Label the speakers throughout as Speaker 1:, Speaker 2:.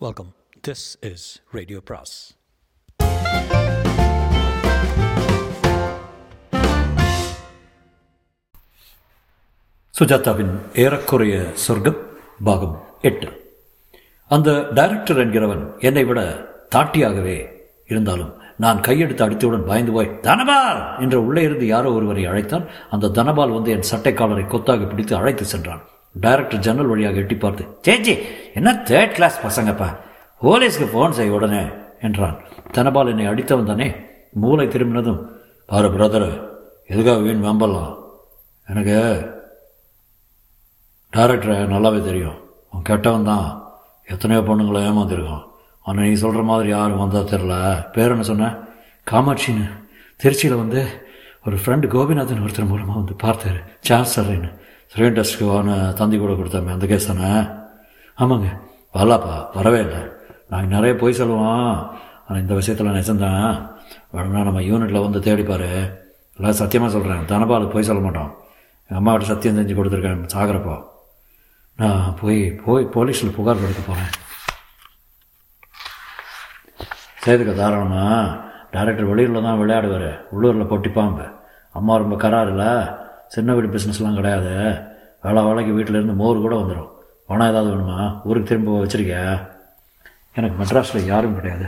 Speaker 1: Welcome this is radio பிராஸ்
Speaker 2: சுஜாதாவின் ஏறக்குறைய சொர்க்கம் பாகம் எட்டு. அந்த டைரக்டர் என்கிறவன் என்னை விட தாட்டியாகவே இருந்தாலும் நான் கையெடுத்து அடித்தவுடன் பயந்து போய் தனபால்! என்று உள்ளே இருந்து யாரோ ஒருவரை அழைத்தான். அந்த தனபால் வந்து என் சட்டைக்காலரை கொத்தாக பிடித்து அழைத்து சென்றான். டைரக்டர் ஜன்னல் வழியாக எட்டி பார்த்து சேச்சி என்ன தேர்ட் கிளாஸ் பசங்கப்பா? போலீஸ்க்கு ஃபோன் செய்ய உடனே என்றான். தனபால் என்னை அடித்தவன் தானே? மூளை திரும்பினதும் பாரு பிரதர் எதுக்காக வீண் வம்பலாம் எனக்கு டேரக்டரை நல்லாவே தெரியும். அவன் கெட்டவன் தான். எத்தனையோ பொண்ணுங்களை ஏமாத்திருக்கான் ஆனால் நீ சொல்கிற மாதிரி யாரும் வந்தால் தெரில பேர் என்ன சொன்ன? காமாட்சின்னு. திருச்சியில் வந்து ஒரு ஃப்ரெண்டு கோபிநாதன் ஒருத்தர் மூலமாக வந்து பார்த்தாரு. சான்சலர்னு ஸ்க்ரீன் டெஸ்ட்டுக்கு அவனை தந்தி கூட கொடுத்தாமே அந்த கேஸ் தானே? ஆமாங்க. வரலாப்பா வரவே இல்லை. நாங்கள் நிறைய போய் சொல்லுவோம் ஆனால் இந்த விஷயத்தில் நிஜம்தான். வேணும்னா நம்ம யூனிட்டில் வந்து தேடிப்பார் எல்லாம் சத்தியமாக சொல்கிறேன் தனபாலுக்கு போய் சொல்ல மாட்டோம் எங்கள் அம்மாவோட சத்தியம் செஞ்சு கொடுத்துருக்கேன். சாகிறப்போ நான் போய் போய் போலீஸில் புகார் கொடுக்க போகிறேன் சேதுக்க தாராளமாக டேரக்டர் வெளியூரில் தான் விளையாடுவார். உள்ளூரில் பொட்டிப்பாம்பு அம்மா ரொம்ப கராறு இல்லை சின்ன வீடு பிஸ்னஸ்லாம் கிடையாது. வேலை வேலைக்கு வீட்டிலேருந்து மோர் கூட வந்துடும் பணம் ஏதாவது வேணுமா? ஊருக்கு திரும்ப வச்சிருக்கியா? எனக்கு மெட்ராஸில் யாரும் கிடையாது.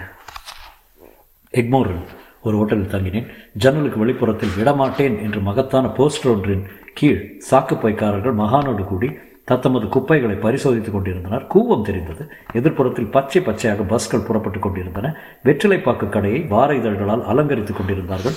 Speaker 2: எக்மோர் ஒரு ஹோட்டலில் தங்கினேன். ஜன்னலுக்கு வெளிப்புறத்தில் விடமாட்டேன் என்று மகத்தான போஸ்டர் ஒன்றின் கீழ் சாக்குப்பைக்காரர்கள் மகானோடு கூடி தத்தமது குப்பைகளை பரிசோதித்துக் கொண்டிருந்தனர். கூவம் தெரிந்தது. எதிர்ப்புறத்தில் பச்சை பச்சையாக பஸ்கள் புறப்பட்டுக் கொண்டிருந்தன. வெற்றிலைப்பாக்கு கடையை வார இதழ்களால் அலங்கரித்துக் கொண்டிருந்தார்கள்.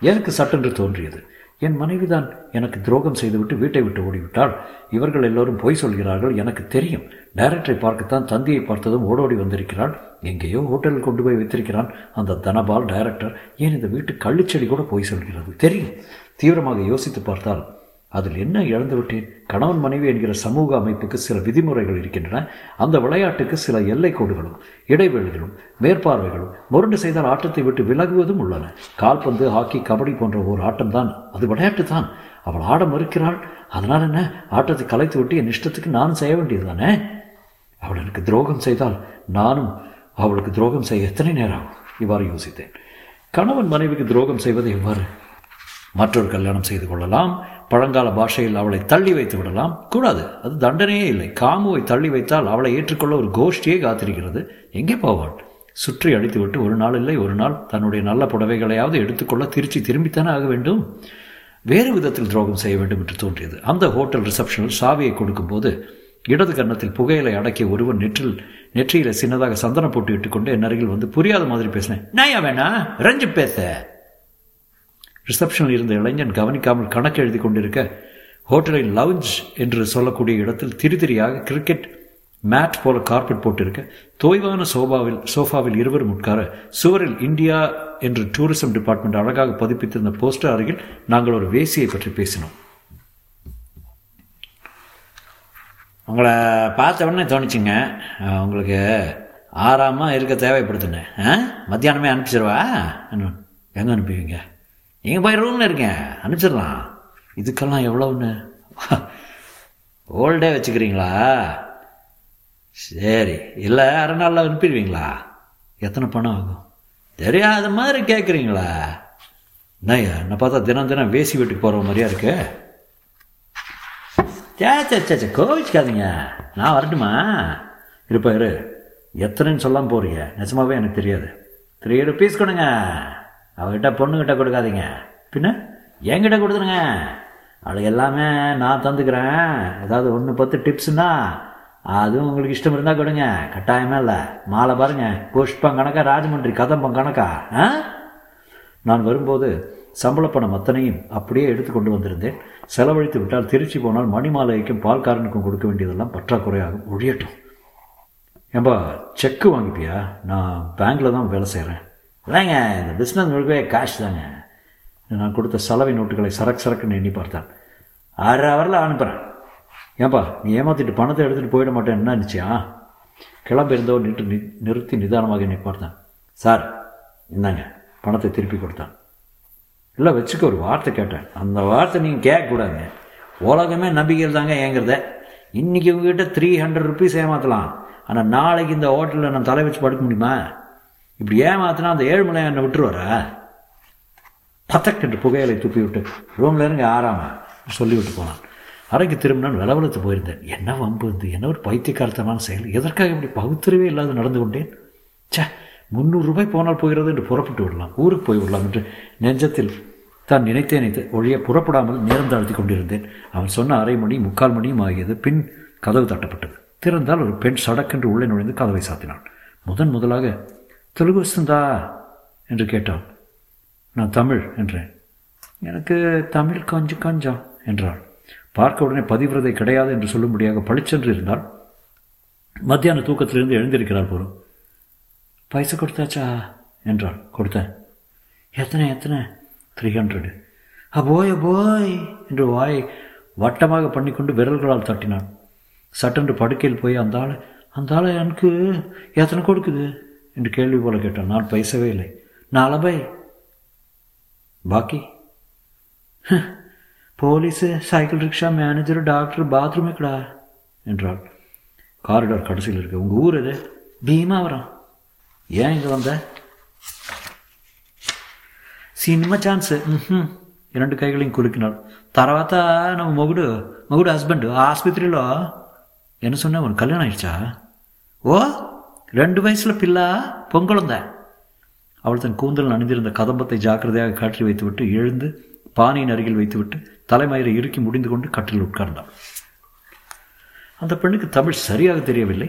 Speaker 2: எனக்கு சட்டென்று தோன்றியது. என் மனைவிதான் எனக்கு துரோகம் செய்துவிட்டு வீட்டை விட்டு ஓடிவிட்டாள். இவர்கள் எல்லோரும் பொய் சொல்கிறார்கள் எனக்கு தெரியும். டைரக்டரை பார்க்கத்தான் தந்தியை பார்த்ததும் ஓடோடி வந்திருக்கிறாள். எங்கேயோ ஹோட்டலில் கொண்டு போய் வைத்திருக்கிறான். அந்த தனபால் டைரக்டர் ஏன் இந்த வீட்டு கள்ளிச்செடி கூட பொய் சொல்கிறது? தெரியும். தீவிரமாக யோசித்து பார்த்தால் அதில் என்ன இழந்து விட்டேன் கணவன் மனைவி என்கிற சமூக அமைப்புக்கு சில விதிமுறைகள் இருக்கின்றன. அந்த விளையாட்டுக்கு சில எல்லை கோடுகளும் இடைவெளிகளும் மேற்பார்வைகளும் முரண்டு செய்தால் ஆட்டத்தை விட்டு விலகுவதும் உள்ளன. கால்பந்து ஹாக்கி கபடி போன்ற ஒரு ஆட்டம்தான். அது விளையாட்டு தான் அவள் ஆட மறுக்கிறாள். அதனால் என்ன? ஆட்டத்தை கலைத்து விட்டு என் இஷ்டத்துக்கு நானும் செய்ய வேண்டியது தானே அவள் எனக்கு துரோகம் செய்தால் நானும் அவளுக்கு துரோகம் செய்ய எத்தனை நேரம் இவ்வாறு யோசித்தேன். கணவன் மனைவிக்கு துரோகம் செய்வது எவ்வாறு? மற்றொரு கல்யாணம் செய்து கொள்ளலாம். பழங்கால பாஷையில் அவளை தள்ளி வைத்து விடலாம். கூடாது. அது தண்டனையே இல்லை. காமுவை தள்ளி வைத்தால் அவளை ஏற்றுக்கொள்ள ஒரு கோஷ்டியே காத்திருக்கிறது. எங்கே போவாள்? சுற்றி அடித்துவிட்டு ஒரு நாள் இல்லை ஒரு நாள் தன்னுடைய நல்ல புடவைகளையாவது எடுத்துக்கொள்ள திருச்சி திரும்பித்தானே ஆக வேண்டும்? வேறு விதத்தில் துரோகம் செய்ய வேண்டும் என்று தோன்றியது. அந்த ஹோட்டல் ரிசப்ஷனில் சாவியை கொடுக்கும்போது இடது கன்னத்தில் புகையிலை அடக்கிய ஒருவன் நெற்றில் நெற்றியில சின்னதாக சந்தனம் போட்டு விட்டுக்கொண்டு என் அருகில் வந்து புரியாத மாதிரி பேசினேன். நான் வேணா ரஞ்சு பேச. ரிசப்ஷனில் இருந்த இளைஞன் கவனிக்காமல் கணக்கு எழுதி கொண்டிருக்க ஹோட்டலின் லவுஞ்ச் என்று சொல்லக்கூடிய இடத்தில் திரிதிரியாக கிரிக்கெட் மேட் போல கார்பெட் போட்டிருக்க தோய்வான சோபாவில் சோஃபாவில் இருவரும் உட்கார சுவரில் இந்தியா என்று டூரிசம் டிபார்ட்மெண்ட் அழகாக பதிப்பித்திருந்த போஸ்டர் அருகில் நாங்கள் ஒரு வேசியை பற்றி பேசினோம். உங்களை பார்த்த உடனே தோணுச்சுங்க. உங்களுக்கு ஆறாமல் இருக்க தேவைப்படுதுன்னு. ஆ? மத்தியானமே அனுப்பிச்சிருவா? எங்கே அனுப்புவீங்க? நீங்கள் போய் ரூமில் இருக்கேன் அனுப்பிச்சிடலாம். இதுக்கெல்லாம் எவ்வளோன்னு ஓல்டே வச்சுக்கிறீங்களா? சரி. இல்லை அரை நாளில் அனுப்பிடுவீங்களா? எத்தனை பணம் ஆகும்? தெரியாத மாதிரி கேட்குறீங்களா என்னய்யா என்னை பார்த்தா தினம் தினம் வேசி வீட்டுக்கு போகிற மாதிரியா இருக்கு? சே சே சே சே கோவிச்சுக்காதீங்க. நான் வரட்டுமா? இருப்பா இரு. எத்தனைன்னு சொல்லாமல் போறீங்க. நிஜமாவே எனக்கு தெரியாது. த்ரீ ருபீஸ் கொடுங்க. அவகிட்ட பொண்ணுக்கிட்ட கொடுக்காதீங்க. பின்ன? என்கிட்ட கொடுத்துருங்க. அவளுக்கு எல்லாமே நான் தந்துக்கிறேன். ஏதாவது ஒன்று பத்து டிப்ஸுன்னா அதுவும் உங்களுக்கு இஷ்டம் இருந்தால் கொடுங்க. கட்டாயமே இல்லை. மாலை பாருங்க. புஷ்பம் கணக்கா ராஜமன்றி கதம்பம் கணக்கா? ஆ? நான் வரும்போது சம்பள பணம் அத்தனையும் அப்படியே எடுத்து கொண்டு வந்திருந்தேன். செலவழித்து விட்டால் திருச்சி போனால் மணிமாலைக்கும் பால்காரனுக்கும் கொடுக்க வேண்டியதெல்லாம் பற்றாக்குறையாகும். ஒழியட்டும். ஏம்பா செக்கு வாங்கிப்பியா? நான் பேங்க்கில் தான் வேலை செய்கிறேன் இல்லைங்க இந்த பிஸ்னஸ் முழுக்கவே காஷ் தாங்க. நான் கொடுத்த சலவை நோட்டுகளை சரக்கு சரக்குன்னு எண்ணி பார்த்தான். ஆறு ஹவரில் அனுப்புகிறேன் ஏன்பா நீ ஏமாற்றிட்டு பணத்தை எடுத்துகிட்டு போயிட மாட்டேன் என்ன நினச்சியா கிளம்பியிருந்தோ நின்று நி நிறுத்தி நிதானமாக என்னை பார்த்தான். சார் இந்தாங்க பணத்தை திருப்பி கொடுத்தான். இல்லை வச்சுக்க ஒரு வார்த்தை கேட்டேன். அந்த வார்த்தை நீங்கள் கேட்கக்கூடாதுங்க உலகமே நம்பிக்கையில் தாங்க ஏங்கிறத. இன்றைக்கி உங்ககிட்ட த்ரீ ஹண்ட்ரட் ருபீஸ் ஏமாற்றலாம் ஆனால் நாளைக்கு இந்த ஹோட்டலில் நான் தலை வச்சு படுக்க முடியுமா? இப்படி ஏமாத்தினா அந்த ஏழுமலை என்னை விட்டுருவாரா? பத்தக் என்று புகையிலை துப்பி விட்டு ரூம்ல இருந்து ஆறாம? சொல்லிவிட்டு போனான். அறைக்கு திரும்பினான் விளவலத்து போயிருந்தேன். என்ன வம்பு இருந்து என்ன ஒரு பைத்தியக்காரத்தனமான செயல்? எதற்காக இப்படி பகுத்தறிவே இல்லாத நடந்து கொண்டேன்? ச்சே முந்நூறு ரூபாய் போனால் போகிறது என்று புறப்பட்டு விடலாம். ஊருக்கு போய் விடலாம் என்று நெஞ்சத்தில் தான் நினைத்தே நினைத்து ஒழிய புறப்படாமல் நேரம் தாழ்த்தி கொண்டிருந்தேன். அவன் சொன்ன அரை மணி முக்கால் மணியும் ஆகியது பின் கதவு தட்டப்பட்டது. திறந்தால் ஒரு பெண் சடக்கென்று உள்ளே நுழைந்து கதவை சாத்தினான். முதன் முதலாக தெலுங்கு வசந்தா என்று கேட்டான். நான் தமிழ் என்றேன். எனக்கு தமிழ் கொஞ்சம் கொஞ்சம் என்றாள். பார்க்க உடனே பதிவிரதை கிடையாது என்று சொல்லும்படியாக பளிச்சென்று இருந்தால் மத்தியான தூக்கத்திலிருந்து எழுந்திருக்கிறார் போலும். பைசா கொடுத்தாச்சா என்றாள். கொடுத்தேன். எத்தனை எத்தனை? த்ரீ ஹண்ட்ரடு அபோய் அபோய் என்று வாய் வட்டமாக பண்ணிக்கொண்டு விரல்களால் தட்டினான். சட்டென்று படுக்கையில் போய் அந்த ஆள் அந்த ஆள் எனக்கு எத்தனை கொடுக்குது? என்று கேள்வி போல கேட்டான் நான் பைசவே இல்லை நாலு பை பாக்கி police cycle rickshaw manager doctor bathroom எக்கடா என்றாள் காரிடார் கடைசியில் இருக்கு உங்கள் ஊர் எது பீமாவரம் ஏன் இங்கே வந்த సినిమా ఛాన్స్ రెండు కైగళం కులికినాడు తర్వాత நம்ம మొగుడు మొగుడు హస్బెండ్ ఆసుపత్రిలో என்ன சொன்ன உனக்கு கல்யாணம் ஆயிடுச்சா ஓ ரெண்டு வயசுல பிள்ளா பொங்கலுந்தா அவள் தன் கூந்தல் அணிந்திருந்த கதம்பத்தை ஜாக்கிரதையாக காற்றி வைத்துவிட்டு எழுந்து பானையின் அருகில் வைத்துவிட்டு தலைமயிரை இறுக்கி முடிந்து கொண்டு கட்டில் உட்கார்ந்தாள். அந்த பெண்ணுக்கு தமிழ் சரியாக தெரியவில்லை.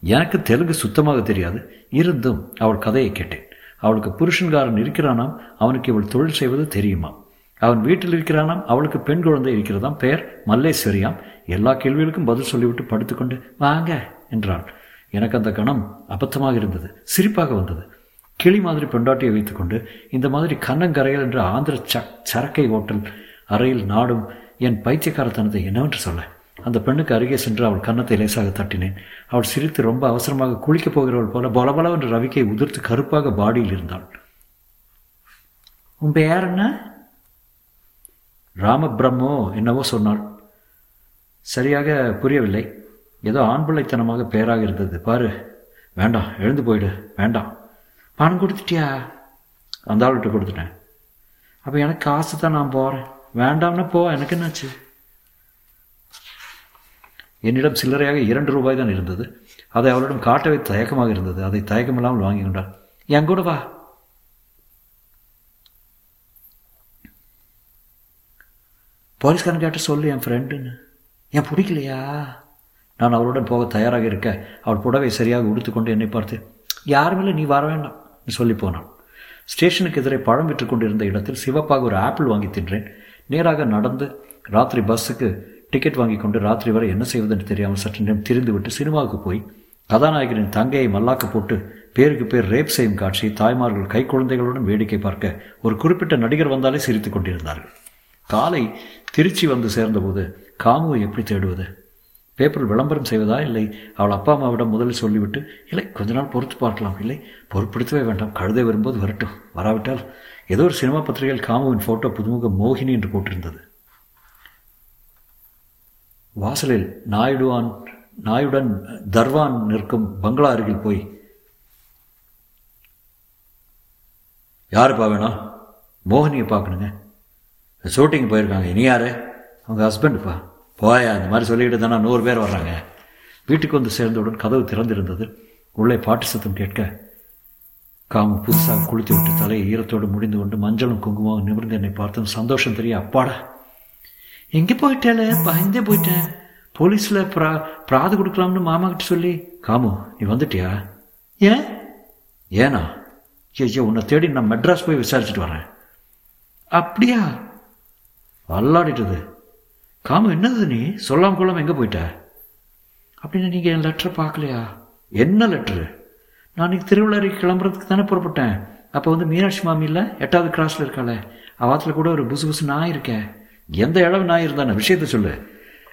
Speaker 2: எனக்கு தெலுங்கு சுத்தமாக தெரியாது. இருந்தும் அவள் கதையை கேட்டேன். அவளுக்கு புருஷன்காரன் இருக்கிறானாம். அவனுக்கு இவள் தொழில் செய்வது தெரியுமா அவன் வீட்டில் இருக்கிறானாம். அவளுக்கு பெண் குழந்தை இருக்கிறதாம். பெயர் மல்லேஸ்வரியாம். எல்லா கேள்விகளுக்கும் பதில் சொல்லிவிட்டு படுத்துக்கொண்டு வாங்க என்றாள். எனக்கு அந்த கணம் அபத்தமாக இருந்தது சிரிப்பாக வந்தது. கிளி மாதிரி பெண்டாட்டியை வைத்துக்கொண்டு இந்த மாதிரி கண்ணங்கரையல் என்ற ஆந்திர சக் சரக்கை ஓட்டல் அறையில் நாடும் என் பைத்தியக்காரத்தனத்தை என்னவென்று சொல்ல? அந்த பெண்ணுக்கு அருகே சென்று அவள் கன்னத்தை லேசாக தட்டினேன். அவள் சிரித்து ரொம்ப அவசரமாக குளிக்கப் போகிறவள் போல பலபலவென்று ரவிக்கை உதிர்த்து கருப்பாக பாடியில் இருந்தாள். உன் பெயர் என்ன? ராமபிரம்மோ என்னவோ சொன்னாள். சரியாக புரியவில்லை. ஏதோ ஆண் பிள்ளைத்தனமாக பெயராக இருந்தது பாரு. வேண்டாம். எழுந்து போயிடு. வேண்டாம். பணம் கொடுத்துட்டியா? அந்த ஆள்கிட்ட கொடுத்துட்டேன். அப்போ எனக்கு காசு தான் நான் போகிறேன் வேண்டாம்னா போ. எனக்கு என்னாச்சு? என்னிடம் சில்லறையாக இரண்டு ரூபாய் தான் இருந்தது. அதை அவளிடம் காட்டவே தயக்கமாக இருந்தது. அதை தயக்கமில்லாமல் வாங்கி கொண்டாள். என் கூட வா. போலீஸ்காரன் கேட்ட சொல்லு என் ஃப்ரெண்டுன்னு என் பிடிக்கலையா? நான் அவளுடன் போக தயாராக இருக்க. அவள் புடவை சரியாக உடுத்துக்கொண்டு என்னை பார்த்து யாருமில்லை நீ வர வேண்டாம் சொல்லி போனான். ஸ்டேஷனுக்கு எதிரே பழம் விற்று கொண்டிருந்த இடத்தில் சிவப்பாக ஒரு ஆப்பிள் வாங்கி தின்றேன். நேராக நடந்து ராத்திரி பஸ்ஸுக்கு டிக்கெட் வாங்கி கொண்டு ராத்திரி வரை என்ன செய்வதென்று தெரியாமல் சற்று நேரம் திரிந்துவிட்டு சினிமாவுக்கு போய் கதாநாயகனின் தங்கையை மல்லாக்க போட்டு பேருக்கு பேர் ரேப் செய்யும் காட்சி தாய்மார்கள் கை குழந்தைகளுடன் வேடிக்கை பார்க்க ஒரு குறிப்பிட்ட நடிகர் வந்தாலே சிரித்து கொண்டிருந்தார்கள். காலை திருச்சி வந்து சேர்ந்தபோது காமுவை எப்படி தேடுவது? பேப்பரில் விளம்பரம் செய்வதா இல்லை? அவள் அப்பா அம்மாவிடம் முதலில் சொல்லிவிட்டு இல்லை கொஞ்ச நாள் பொறுத்து பார்க்கலாம் இல்லை பொறுப்படுத்தவே வேண்டாம் கழுதை வரும்போது வரட்டும் வராவிட்டால். ஏதோ ஒரு சினிமா பத்திரிகையில் காமுவின் ஃபோட்டோ புதுமுக மோகினி என்று போட்டிருந்தது. வாசலில் நாயுடுவான் நாயுடன் தர்வான் நிற்கும் பங்களா அருகில் போய் யாருப்பா வேணும்? மோகினியை பார்க்கணுங்க. ஷூட்டிங் போயிருக்காங்க. இனி யாரு? அவங்க ஹஸ்பண்டுப்பா போயா இந்த மாதிரி சொல்லிக்கிட்டு தானே நூறு பேர் வர்றாங்க. வீட்டுக்கு வந்து சேர்ந்தவுடன் கதவு திறந்திருந்தது. உள்ளே பாட்டு சத்தம் கேட்க காமு புதுசாக குளித்து விட்டு தலையை ஈரத்தோடு முடிந்து கொண்டு மஞ்சளும் குங்குமம் நிமிர்ந்து என்னை பார்த்தும் சந்தோஷம் தெரிய அப்பாடா. எங்கே போயிட்டேல பயந்தே போயிட்டேன். போலீஸில் ப்ரா பிராது கொடுக்கலாம்னு மாமா கிட்ட சொல்லி காமு நீ வந்துட்டியா? ஏன்? ஏனா? ஐயோ உன்னை தேடி நான் மெட்ராஸ் போய் விசாரிச்சுட்டு வரேன். அப்படியா? அல்லாடிட்டது. காமம் என்னது நீ சொல்லாம கொள்ளாம எங்கே போயிட்ட? அப்படின்னு நீங்கள் என் லெட்டரை பார்க்கலையா? என்ன லெட்ரு நான் இன்னைக்கு திருவிழாக்கு கிளம்புறதுக்கு தானே புறப்பட்டேன். அப்போ வந்து மீனாட்சி மாமி இல்லை? எட்டாவது கிராஸில் இருக்காளே. அவாத்தில் கூட ஒரு புசு புசு நாய் இருக்கேன் எந்த இளவு நாய் இருந்தானே? விஷயத்த சொல்லு.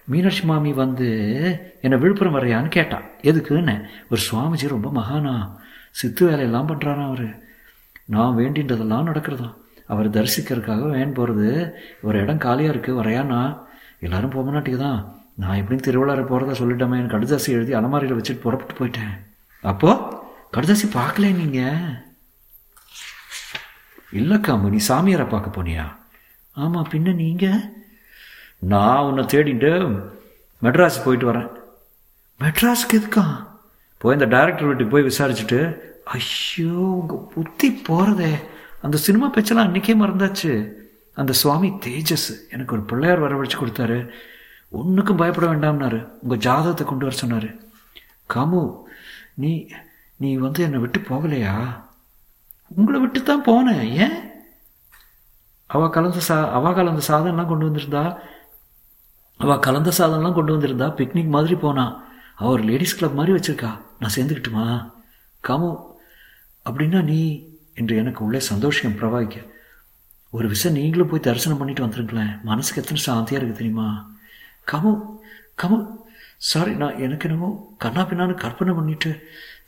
Speaker 2: மீனாட்சி மாமி வந்து என்னை விழுப்புரம் வரையான்னு கேட்டான் எதுக்குன்னு? ஒரு சுவாமிஜி ரொம்ப மகானா. சித்து வேலையெல்லாம் பண்ணுறாராம் அவர். நான் வேண்டின்றதெல்லாம் நடக்கிறதா அவர் தரிசிக்கிறதுக்காக வேன் போகிறது ஒரு இடம் காலியாக இருக்குது வரையானா? எல்லாரும் போக மாட்டிக்கு தான் நான் எப்படியும் திருவிழாவில் போகிறதா சொல்லிட்டோமே. எனக்கு கடுதாசி எழுதி அலமாரியில் வச்சுட்டு புறப்பட்டு போயிட்டேன். அப்போது கடுதாசி பார்க்கல நீங்கள் இல்லைக்காம நீ சாமியாரை பார்க்க போனியா? ஆமாம் பின்ன நீங்கள் நான் உன்னை தேடிட்டு மெட்ராஸ் போயிட்டு வரேன். மெட்ராஸுக்கு எதுக்கா? போய் இந்த டைரக்டர் வீட்டுக்கு போய் விசாரிச்சுட்டு ஐயோ உங்கள் புத்தி போகிறதே அந்த சினிமா பேச்செல்லாம் அன்றைக்கே மறந்தாச்சு. அந்த சுவாமி தேஜஸ் எனக்கு ஒரு பிள்ளையார் வரவழைச்சு கொடுத்தாரு. ஒன்றுக்கும் பயப்பட வேண்டாம்னாரு. உங்கள் ஜாதகத்தை கொண்டு வர சொன்னார். காமு நீ நீ வந்து என்னை விட்டு போகலையா? உங்களை விட்டு தான் போனேன். ஏன்? அவள் கலந்த சா அவள் கலந்த சாதம்லாம் கொண்டு வந்திருந்தா அவள் கலந்த சாதம்லாம் கொண்டு வந்திருந்தா பிக்னிக் மாதிரி போனான் அவள் ஒரு லேடிஸ் கிளப் மாதிரி வச்சுருக்கா. நான் சேர்ந்துக்கிட்டுமா? காமு அப்படின்னா நீ என்று எனக்கு உள்ளே சந்தோஷம் பிரவாகிக்க. ஒரு விஷயம் நீங்களும் போய் தரிசனம் பண்ணிட்டு வந்துருங்களேன். மனசுக்கு எத்தனை சாந்தியாக இருக்குது தெரியுமா? கமு கமு சாரி நான் எனக்கு என்னமோ கண்ணா பின்னான்னு கற்பனை பண்ணிட்டு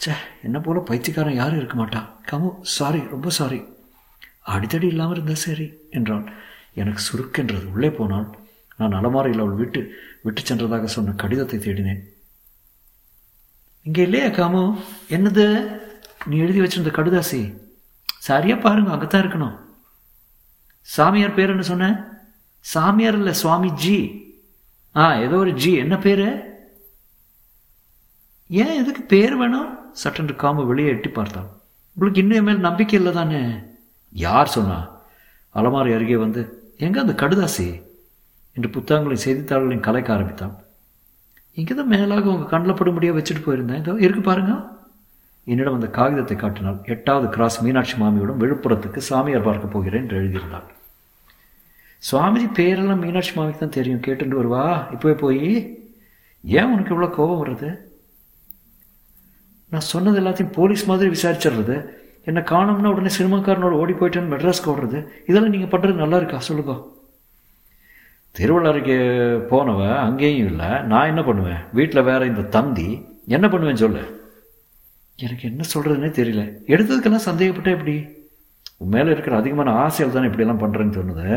Speaker 2: சே என்ன போல பைத்தியக்காரன் யாரும் இருக்க மாட்டான். கமு சாரி ரொம்ப சாரி அடித்தடி இல்லாமல் இருந்தால் சரி என்றாள் எனக்கு சுருக்கென்றது உள்ளே போனால் நான் அலமாரியில் அவள் விட்டு விட்டு சென்றதாக சொன்ன கடிதத்தை தேடினேன். இங்கே இல்லையா காமு? என்னது? நீ எழுதி வச்சிருந்த கடுதாசி? சரியாக பாருங்க தான் இருக்கணும். சாமியார் பேர் என்ன சொன்ன? சாமியார் இல்லை சுவாமி ஜி. ஆ ஏதோ ஒரு ஜி. என்ன பேரு? ஏன் எதுக்கு பேர் வேணும்? சட்டென்று காம்பு வெளியே எட்டி பார்த்தான். உங்களுக்கு இன்னும் மேல் நம்பிக்கை இல்லை தானே? யார் சொன்னா? அலமாரி அருகே வந்து எங்க அந்த கடுதாசி? என்று புத்தகங்களையும் செய்தித்தாள்களையும் கலைக்க ஆரம்பித்தான். இங்கே தான் மேலாக உங்கள் கண்ணில் படும்படியாக வச்சுட்டு போயிருந்தேன். இதோ இருக்கு பாருங்க. என்னிடம் அந்த காகிதத்தை காட்டினால் எட்டாவது கிராஸ் மீனாட்சி மாமியுடன் விழுப்புரத்துக்கு சாமியார் பார்க்க போகிறேன் என்று எழுதியிருந்தாள் சுவாமிஜி பேரெல்லாம் மீனாட்சி மாமிக்கு தான் தெரியும். கேட்டுட்டு வருவா இப்போவே போய். ஏன் உனக்கு இவ்வளோ கோபம் வருது நான் சொன்னது எல்லாத்தையும் போலீஸ் மாதிரி விசாரிச்சிடுறது. என்னை காணோம்னா உடனே சினிமாக்காரனோட ஓடி போயிட்டேன்னு மெட்ராஸ்க்கு ஓடுறது இதெல்லாம் நீங்கள் பண்ணுறது நல்லா இருக்கா? சொல்லுங்க. திருவள்ளாருக்கு போனவன் அங்கேயும் இல்லை. நான் என்ன பண்ணுவேன்? வீட்டில் வேற இந்த தந்தி என்ன பண்ணுவேன் சொல்லு. எனக்கு என்ன சொல்கிறதுனே தெரியல. எடுத்ததுக்கெல்லாம் சந்தேகப்பட்டேன் எப்படி? உன் மேலே இருக்கிற அதிகமான ஆசையில் தானே இப்படியெல்லாம் பண்ணுறேன்னு தோணுது.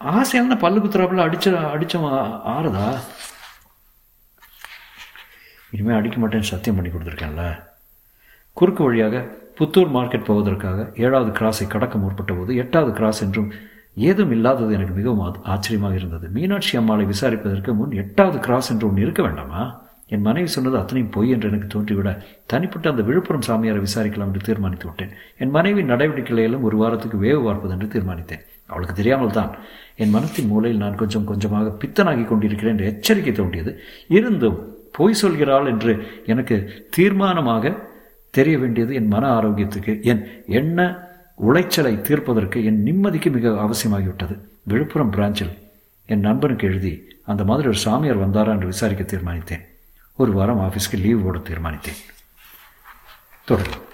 Speaker 2: ஆசையான பல்லு குத்துறாப்புல அடிச்ச அடித்தவன் ஆறுதா? இனிமேல் அடிக்க மாட்டேன்னு சத்தியம் பண்ணி கொடுத்துருக்கேன்ல. குறுக்கு வழியாக புத்தூர் மார்க்கெட் போவதற்காக ஏழாவது கிராஸை கடக்க முற்பட்ட போது எட்டாவது கிராஸ் என்றும் ஏதும் இல்லாதது எனக்கு மிகவும் ஆச்சரியமாக இருந்தது. மீனாட்சி அம்மாளை விசாரிப்பதற்கு முன் எட்டாவது கிராஸ் என்று ஒன்று இருக்க வேண்டாமா? என் மனைவி சொன்னது அத்தனையும் பொய் என்று எனக்கு தோன்றிவிட தனிப்பட்ட அந்த விழுப்புரம் சாமியாரை விசாரிக்கலாம் என்று தீர்மானித்து விட்டேன். என் மனைவி நடவடிக்கைகளிலும் ஒரு வாரத்துக்கு வேவு பார்ப்பது என்று தீர்மானித்தேன். அவளுக்கு தெரியாமல் தான் என் மனத்தின் மூலையில் நான் கொஞ்சம் கொஞ்சமாக பித்தனாகி கொண்டிருக்கிறேன் என்று எச்சரிக்கை தோண்டியது இருந்தும் பொய் சொல்கிறாள் என்று எனக்கு தீர்மானமாக தெரிய வேண்டியது என் மன ஆரோக்கியத்துக்கு என் எண்ண உளைச்சலை தீர்ப்பதற்கு என் நிம்மதிக்கு மிக அவசியமாகிவிட்டது. விழுப்புரம் பிரான்ச்சில் என் நண்பனுக்கு எழுதி அந்த மாதிரி ஒரு சாமியார் வந்தாரா என்று விசாரிக்க தீர்மானித்தேன். ஒரு வாரம் ஆஃபீஸ்க்கு லீவ் போட தீர்மானித்தேன். தொடரும்